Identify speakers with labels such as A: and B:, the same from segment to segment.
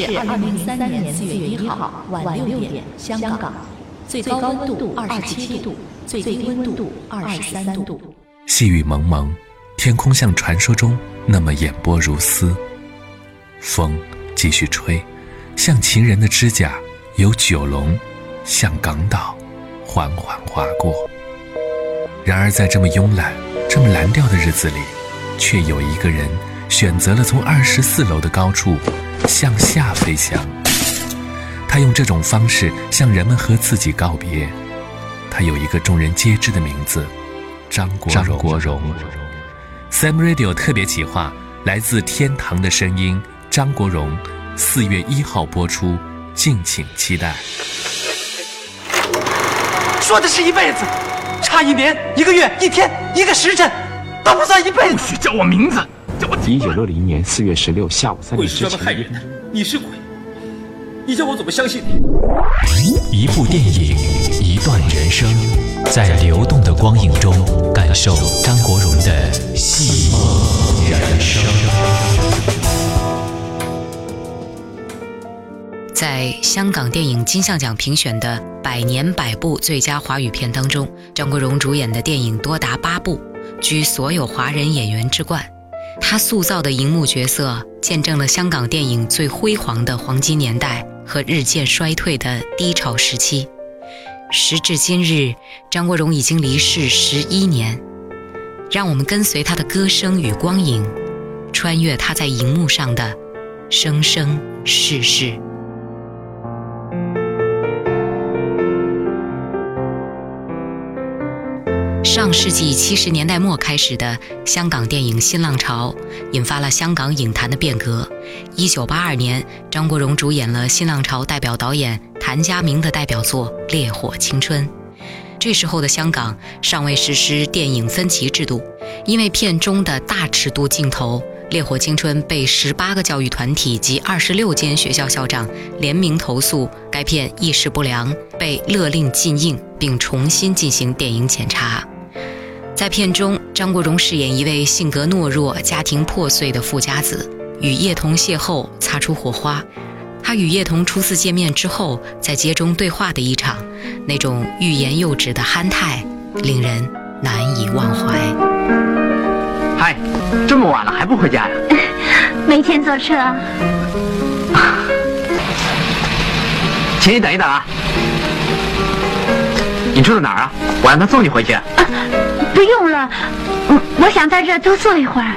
A: 是二零零三年四月一号晚六点，香港，最高温度二十七度，最低温度二十三度。
B: 细雨蒙蒙，天空像传说中那么眼波如丝。风继续吹，像情人的指甲，由九龙向港岛缓缓划过。然而，在这么慵懒、这么蓝调的日子里，却有一个人选择了从二十四楼的高处向下飞翔。他用这种方式向人们和自己告别。他有一个众人皆知的名字——张国荣。张国荣。Sam Radio 特别企划，来自天堂的声音，张国荣，四月一号播出，敬请期待。
C: 说的是一辈子。差一年、一个月、一天、一个时辰，都不算一辈子。
D: 不许叫我名字。一九六零年四月十六下午三点之前。
C: 鬼是专门害人的，你是鬼，你叫我怎么相信你？
B: 一部电影，一段人生，在流动的光影中，感受张国荣的戏梦人生。
E: 在香港电影金像奖评选的百年百部最佳华语片当中，张国荣主演的电影多达八部，居所有华人演员之冠。他塑造的荧幕角色，见证了香港电影最辉煌的黄金年代和日渐衰退的低潮时期。时至今日，张国荣已经离世十一年，让我们跟随他的歌声与光影，穿越他在荧幕上的生生世世。上世纪七十年代末开始的香港电影新浪潮，引发了香港影坛的变革。一九八二年，张国荣主演了新浪潮代表导演谭家明的代表作《烈火青春》。这时候的香港尚未实施电影分级制度，因为片中的大尺度镜头，《烈火青春》被十八个教育团体及二十六间学校校长联名投诉该片意识不良，被勒令禁映，并重新进行电影检查。在片中，张国荣饰演一位性格懦弱、家庭破碎的富家子，与叶童邂逅，擦出火花。他与叶童初次见面之后，在街中对话的一场，那种欲言又止的憨态，令人难以忘怀。
C: 嗨，这么晚了还不回家呀？
F: 没钱坐车。
C: 请你等一等啊。你住在哪儿啊？我让他送你回去。
F: 不用了，我想在这儿多坐一会儿。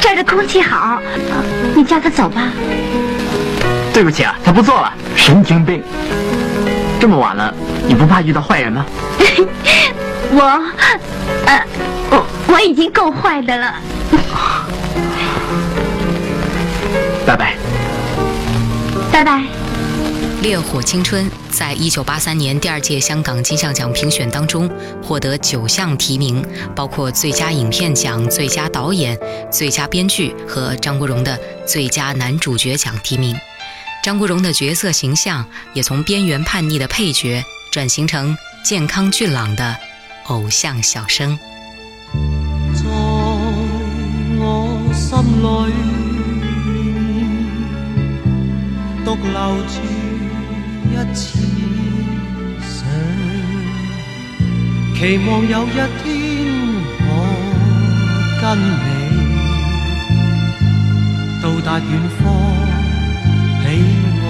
F: 这儿的空气好，你叫他走吧。
C: 对不起啊，他不坐了，神经病。这么晚了，你不怕遇到坏人吗？
F: 我，呃，我我已经够坏的了。
C: 拜拜。
F: 拜拜。
E: 《烈火青春》在一九八三年第二届香港金像奖评选当中获得九项提名，包括最佳影片奖、最佳导演、最佳编剧和张国荣的最佳男主角奖提名。张国荣的角色形象也从边缘叛逆的配角转型成健康俊朗的偶像小生。
G: 在我心里独留住。一次想，期望有一天我跟你到达远方彼岸，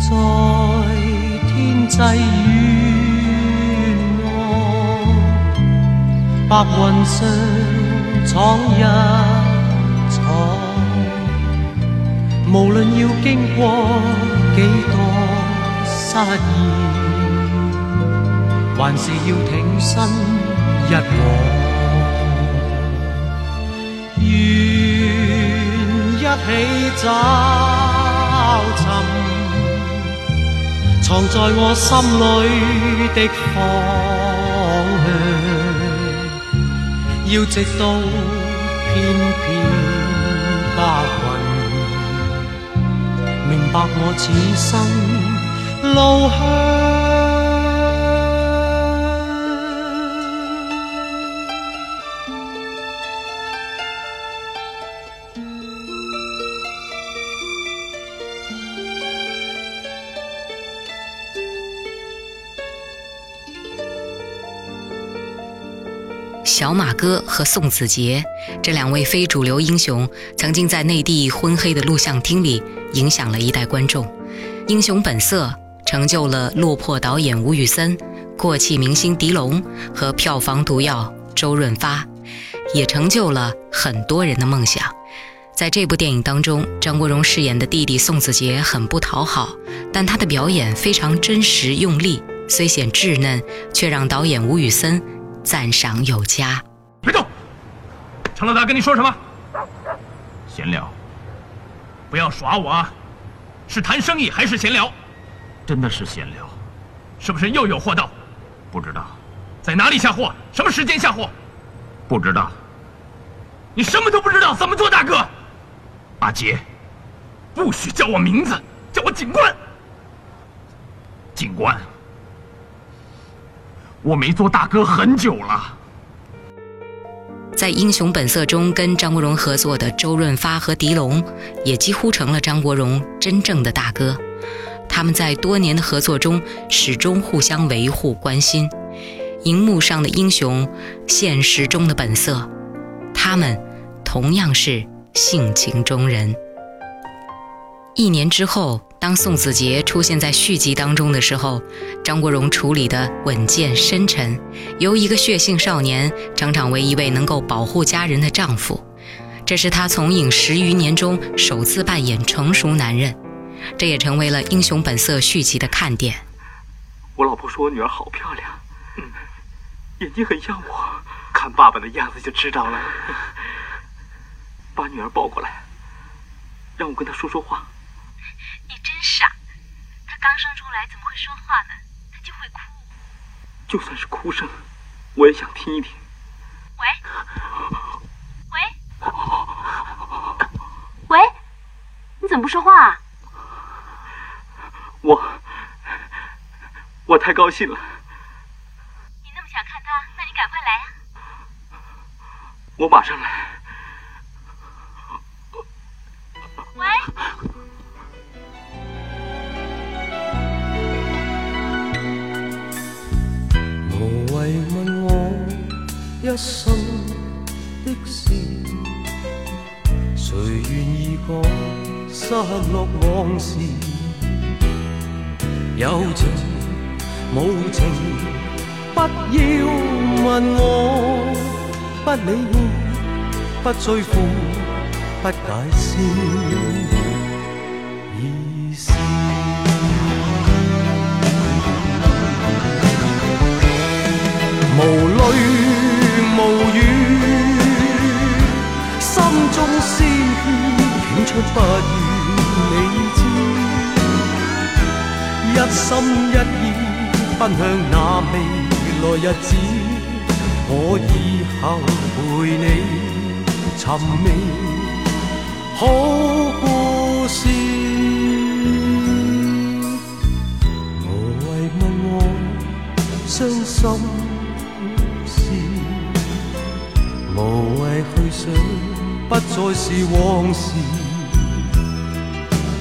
G: 在天际远望，白云上闯一。无论要经过几多失意，还是要挺身一往。愿一起找寻藏在我心里的方向，要直到片片明白我此生路向。
E: 小马哥和宋子杰这两位非主流英雄，曾经在内地昏黑的录像厅里影响了一代观众。《英雄本色》成就了落魄导演吴宇森、过气明星狄龙和票房毒药周润发，也成就了很多人的梦想。在这部电影当中，张国荣饰演的弟弟宋子杰很不讨好，但他的表演非常真实用力，虽显稚嫩，却让导演吴宇森。赞赏有加。
H: 别动！程老大跟你说什么？闲聊。不要耍我啊！是谈生意还是闲聊？
C: 真的是闲聊。
H: 是不是又有货到？
C: 不知道。
H: 在哪里下货？什么时间下货？
C: 不知道。
H: 你什么都不知道，怎么做大哥？阿杰，不许叫我名字，叫我警官。
C: 警官。我没做大哥很久了。
E: 在《英雄本色》中跟张国荣合作的周润发和狄龙，也几乎成了张国荣真正的大哥。他们在多年的合作中始终互相维护关心。荧幕上的英雄，现实中的本色，他们同样是性情中人。一年之后。当宋子杰出现在续集当中的时候，张国荣处理的稳健深沉，由一个血性少年成长为一位能够保护家人的丈夫，这是他从影十余年中首次扮演成熟男人，这也成为了《英雄本色》续集的看点。
C: 我老婆说我女儿好漂亮，嗯眼睛很像我，看爸爸的样子就知道了。把女儿抱过来，让我跟她说说话。
F: 生出来怎么会说话呢？他就会哭。
C: 就算是哭声，我也想听一听。
F: 喂，喂，喂，你怎么不说话啊？
C: 我，我太高兴了。
F: 你那么想看他，那你赶快来呀！
C: 我马上来。
G: 一生的事，谁愿意讲失落往事？有情无情，不要问我，不理会，不追悔，不解释。无泪。出，不愿你知。一心一意奔向那未来日子，我以后陪你寻觅好故事。无谓问我伤心事。无谓去想，不再是往事。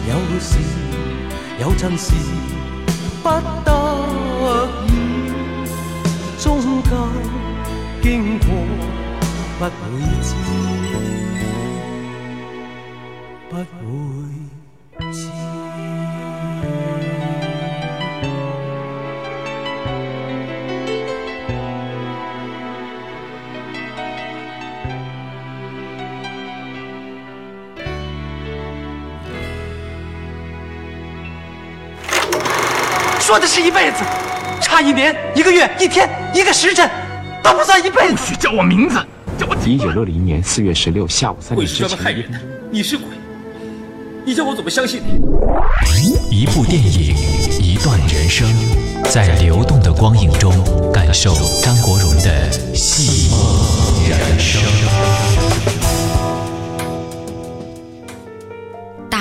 G: 有时有阵时，不得已，终究经过，不会知，说的是一辈子，差一年、一个月、一天、一个时辰，都不算一辈子。
H: 不许叫我名字，叫我
D: 一九六零年四月十六下午三点之前。
I: 鬼是专门害人的，你是鬼，你叫我怎么相信你？
B: 一部电影，一段人生，在流动的光影中，感受张国荣的戏梦人生。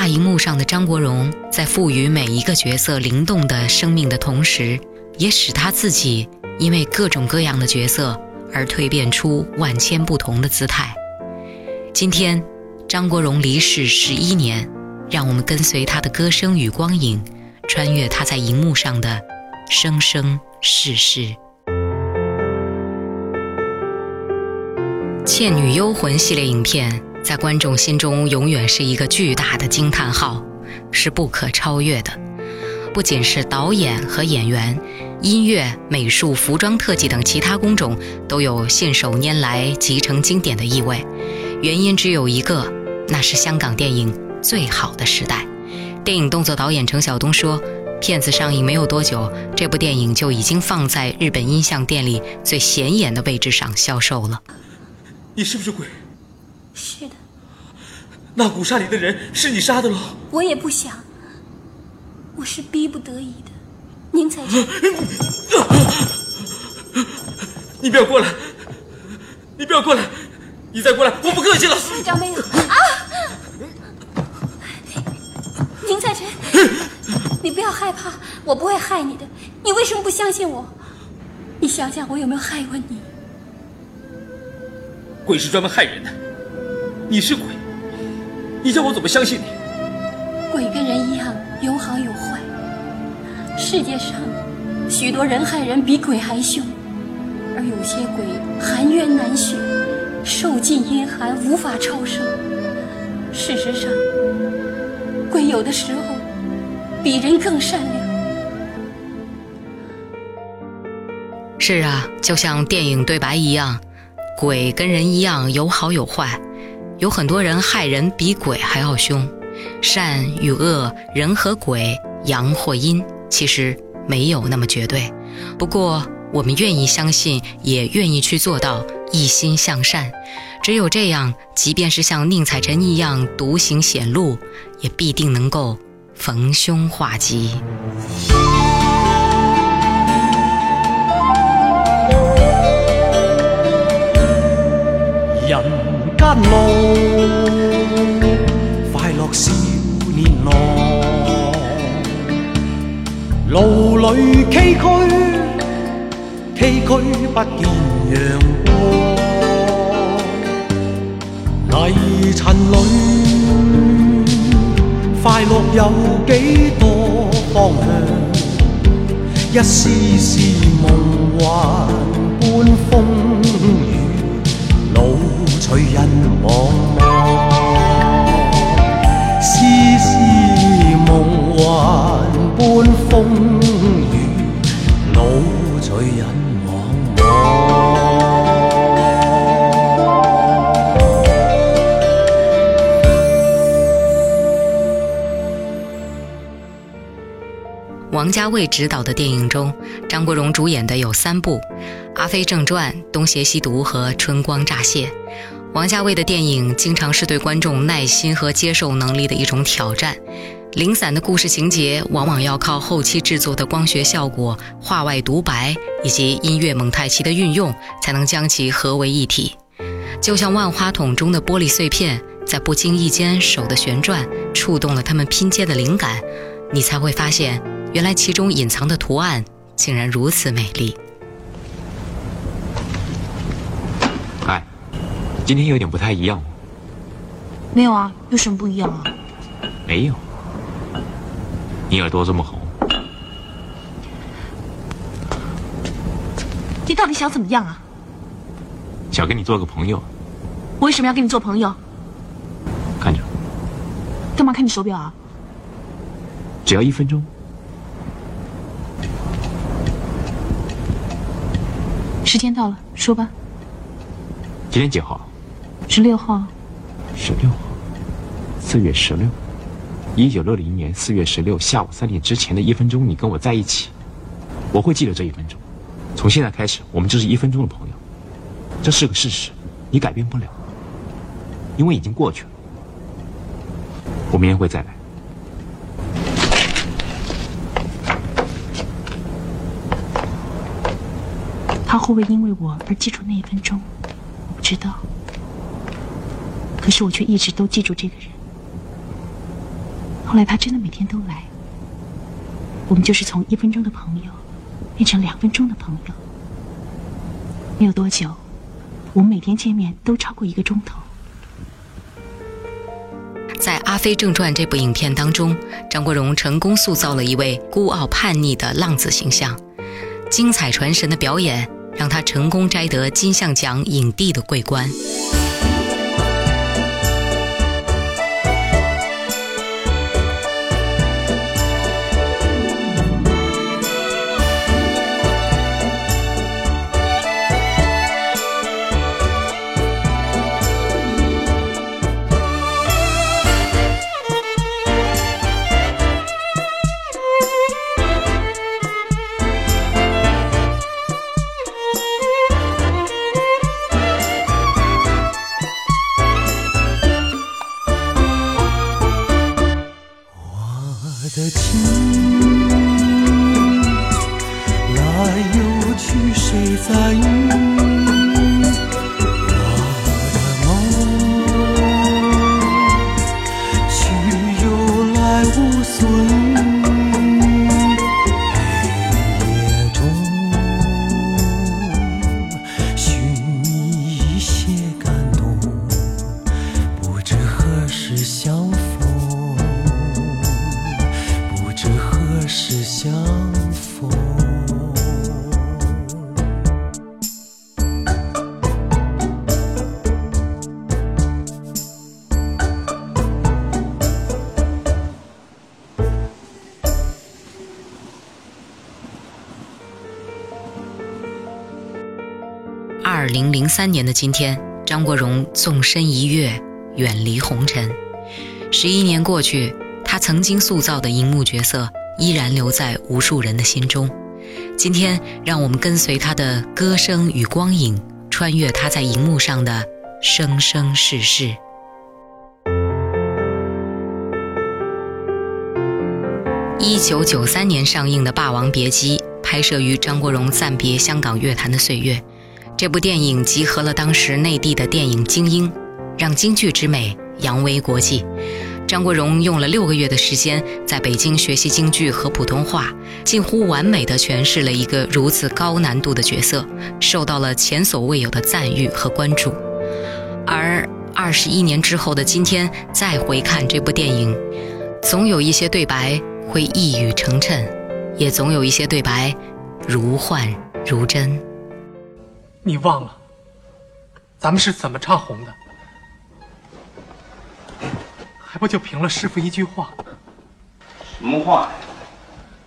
E: 荧幕上的张国荣，在赋予每一个角色灵动的生命的同时，也使他自己因为各种各样的角色而蜕变出万千不同的姿态。今天，张国荣离世十一年，让我们跟随他的歌声与光影，穿越他在荧幕上的生生世世。《倩女幽魂》系列影片在观众心中永远是一个巨大的惊叹号，是不可超越的。不仅是导演和演员，音乐、美术、服装、特技等其他工种都有信手拈来、集成经典的意味。原因只有一个，那是香港电影最好的时代。电影动作导演程晓东说：“片子上映没有多久，这部电影就已经放在日本音像店里最显眼的位置上销售了。”
I: 你是不是鬼？
F: 是的。
I: 那古刹里的人是你杀的喽？
F: 我也不想，我是逼不得已的。宁采臣，
I: 你不要过来！你不要过来！你再过来，我不客气了。
F: 长辈啊！宁采臣，你不要害怕，我不会害你的。你为什么不相信我？你想想，我有没有害过你？
I: 鬼是专门害人的，你是鬼，你叫我怎么相信你？
F: 鬼跟人一样，有好有坏。世界上许多人害人比鬼还凶，而有些鬼含冤难雪，受尽阴寒，无法超生。事实上，鬼有的时候比人更善良。
E: 是啊，就像电影对白一样。鬼跟人一样有好有坏，有很多人害人比鬼还要凶。善与恶，人和鬼，阳或阴，其实没有那么绝对。不过我们愿意相信，也愿意去做到一心向善。只有这样，即便是像宁采臣一样独行险路，也必定能够逢凶化吉。
G: 人间路，快乐少年郎，路里崎岖，崎岖不见阳光。泥尘里，快乐有几多方向？一丝丝梦幻般风。路随人茫茫，丝丝梦幻般风雨，路随人茫茫。
E: 王家卫执导的电影中，张国荣主演的有三部。《阿飞正传》《东邪西毒》和《春光乍泄》，王家卫的电影经常是对观众耐心和接受能力的一种挑战。零散的故事情节往往要靠后期制作的光学效果、画外独白以及音乐蒙太奇的运用，才能将其合为一体。就像万花筒中的玻璃碎片，在不经意间手的旋转触动了它们拼接的灵感，你才会发现，原来其中隐藏的图案竟然如此美丽。
D: 今天有点不太一样，
J: 没有啊？有什么不一样啊？
D: 没有，你耳朵这么红，
J: 你到底想怎么样啊？
D: 想跟你做个朋友。
J: 我为什么要跟你做朋友？
D: 看着。
J: 干嘛看你手表啊？
D: 只要一分钟。
J: 时间到了，说吧。
D: 今天几号？
J: 十六号，
D: 十六号，四月十六，一九六零年四月十六下午三点之前的一分钟，你跟我在一起，我会记得这一分钟。从现在开始，我们就是一分钟的朋友，这是个事实，你改变不了，因为已经过去了。我明天会再来。
J: 他会不会因为我而记住那一分钟？我不知道。可是我却一直都记住这个人。后来他真的每天都来，我们就是从一分钟的朋友变成两分钟的朋友。没有多久，我们每天见面都超过一个钟头。
E: 在《阿飞正传》这部影片当中，张国荣成功塑造了一位孤傲叛逆的浪子形象，精彩传神的表演让他成功摘得金像奖影帝的桂冠。二零零三年的今天，张国荣纵身一跃，远离红尘。十一年过去，他曾经塑造的荧幕角色依然留在无数人的心中。今天，让我们跟随他的歌声与光影，穿越他在荧幕上的生生世世。一九九三年上映的《霸王别姬》，拍摄于张国荣暂别香港乐坛的岁月。这部电影集合了当时内地的电影精英，让京剧之美扬威国际。张国荣用了六个月的时间，在北京学习京剧和普通话，近乎完美的诠释了一个如此高难度的角色，受到了前所未有的赞誉和关注。而二十一年之后的今天，再回看这部电影，总有一些对白会一语成谶，也总有一些对白如幻如真。
K: 你忘了，咱们是怎么唱红的？还不就凭了师傅一句话？
L: 什么话呀？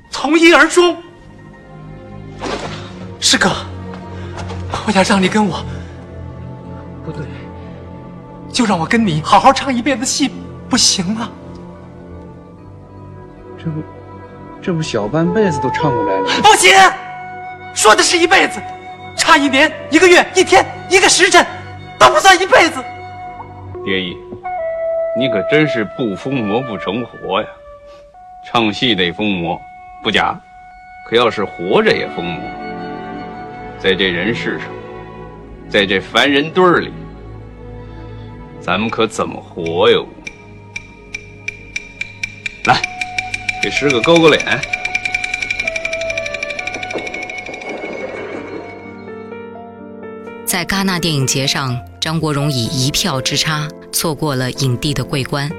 K: 从一而终。师哥，我想让你跟我，不对，就让我跟你好好唱一辈子戏，不行吗？
L: 这不，这不小半辈子都唱过来了。
K: 不行，说的是一辈子。差一年、一个月、一天、一个时辰，都不算一辈子。
L: 蝶衣，你可真是不疯魔不成活呀！唱戏得疯魔，不假，可要是活着也疯魔。在这人世上，在这凡人堆儿里，咱们可怎么活哟？来，给师哥勾勾脸。
E: 在戛纳电影节上，张国荣以一票之差错过了影帝的桂冠，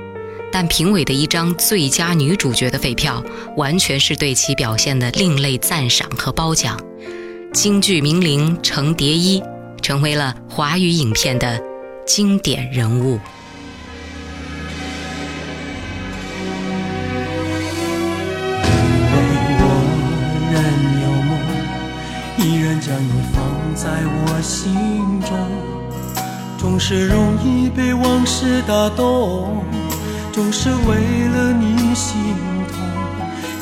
E: 但评委的一张最佳女主角的废票，完全是对其表现的另类赞赏和褒奖。京剧名伶程蝶衣成为了华语影片的经典人物。
G: 是容易被往事打动，总是为了你心痛。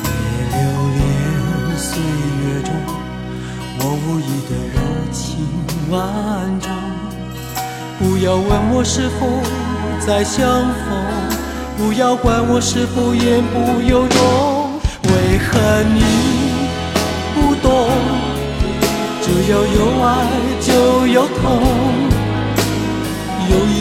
G: 也留恋岁月中我无意的柔情万种。不要问我是否再相逢，不要管我是否言不由衷，为何你不懂？只要有爱就有痛，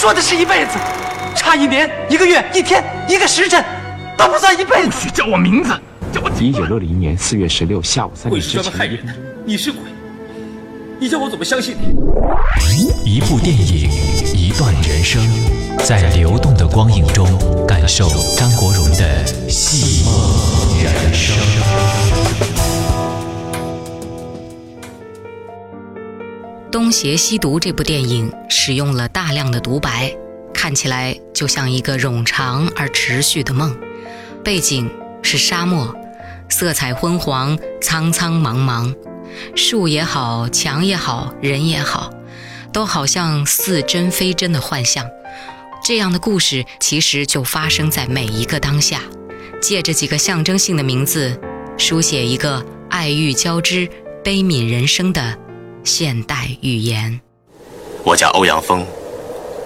K: 说的是一辈子，差一年、一个月、一天、一个时辰，都不算一辈子。
H: 不许叫我名字，叫我
D: 一九六零年四月十六下午三点之前
I: 鬼是专门害人的，你是鬼，你叫我怎么相信你？
B: 一部电影，一段人生，在流动的光影中感受张国荣的戏梦人生。
E: 《东邪西毒》这部电影使用了大量的独白，看起来就像一个冗长而持续的梦。背景是沙漠，色彩昏黄，苍苍茫茫，树也好，墙也好，人也好，都好像似真非真的幻象。这样的故事其实就发生在每一个当下，借着几个象征性的名字，书写一个爱欲交织、悲悯人生的现代语言。
M: 我叫欧阳锋，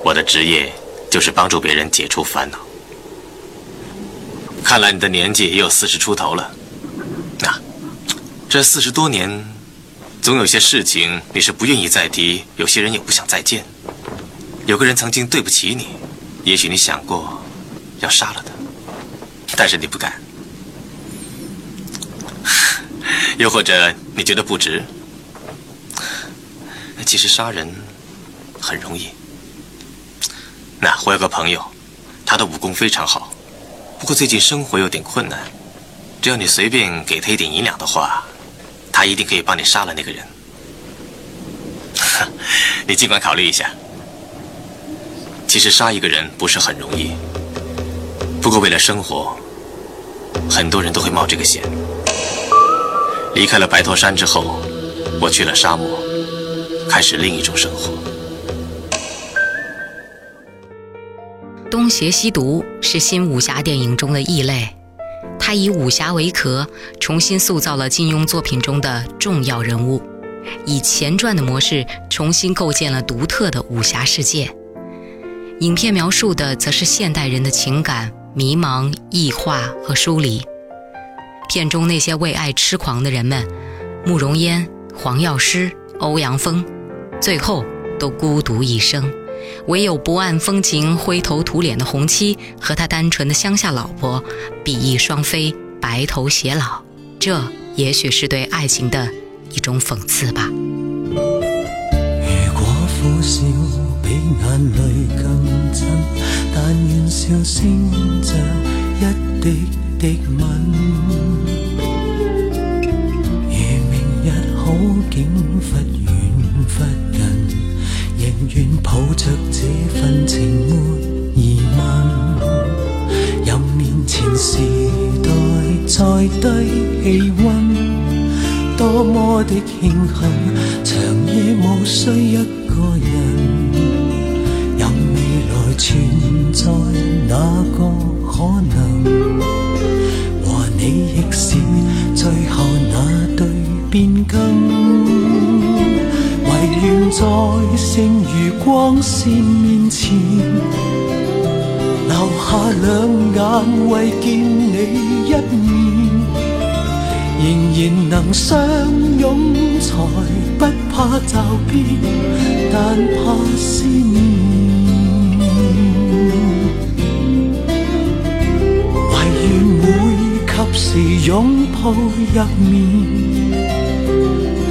M: 我的职业就是帮助别人解除烦恼。看来你的年纪也有四十出头了。那、这四十多年，总有些事情你是不愿意再提，有些人也不想再见。有个人曾经对不起你，也许你想过要杀了他，但是你不敢。又或者你觉得不值。其实杀人很容易。那我有个朋友，他的武功非常好，不过最近生活有点困难。只要你随便给他一点银两的话，他一定可以帮你杀了那个人。你尽管考虑一下。其实杀一个人不是很容易，不过为了生活，很多人都会冒这个险。离开了白驼山之后，我去了沙漠，开始另一种生活。
E: 《东邪西毒》是新武侠电影中的异类，它以武侠为壳，重新塑造了金庸作品中的重要人物，以前传的模式重新构建了独特的武侠世界。影片描述的则是现代人的情感迷茫、异化和疏离。片中那些为爱痴狂的人们，慕容嫣、黄药师、欧阳锋，最后都孤独一生。唯有不谙风情、灰头土脸的红妻和他单纯的乡下老婆，比翼双飞，白头偕老。这也许是对爱情的一种讽刺吧。
G: 如果苦笑比眼淚更真，但願笑聲像一滴滴吻。如明日好景忽遠忽近，仍愿抱着這份情沒疑問。任面前時代再低氣溫。多麼的慶幸，長夜無需一個人。任未來存在哪個可能？和你亦是最後那對變更。在剩余光線面前，留下兩眼為見你一面。仍然能相擁，才不怕驟變，但怕思念。唯願會及時擁抱入眠，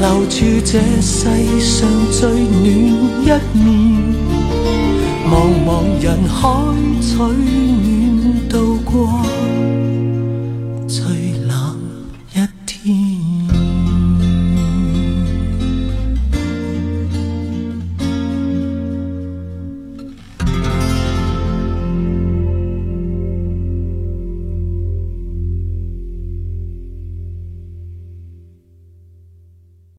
G: 留住这世上最暖一面。茫茫人海取暖。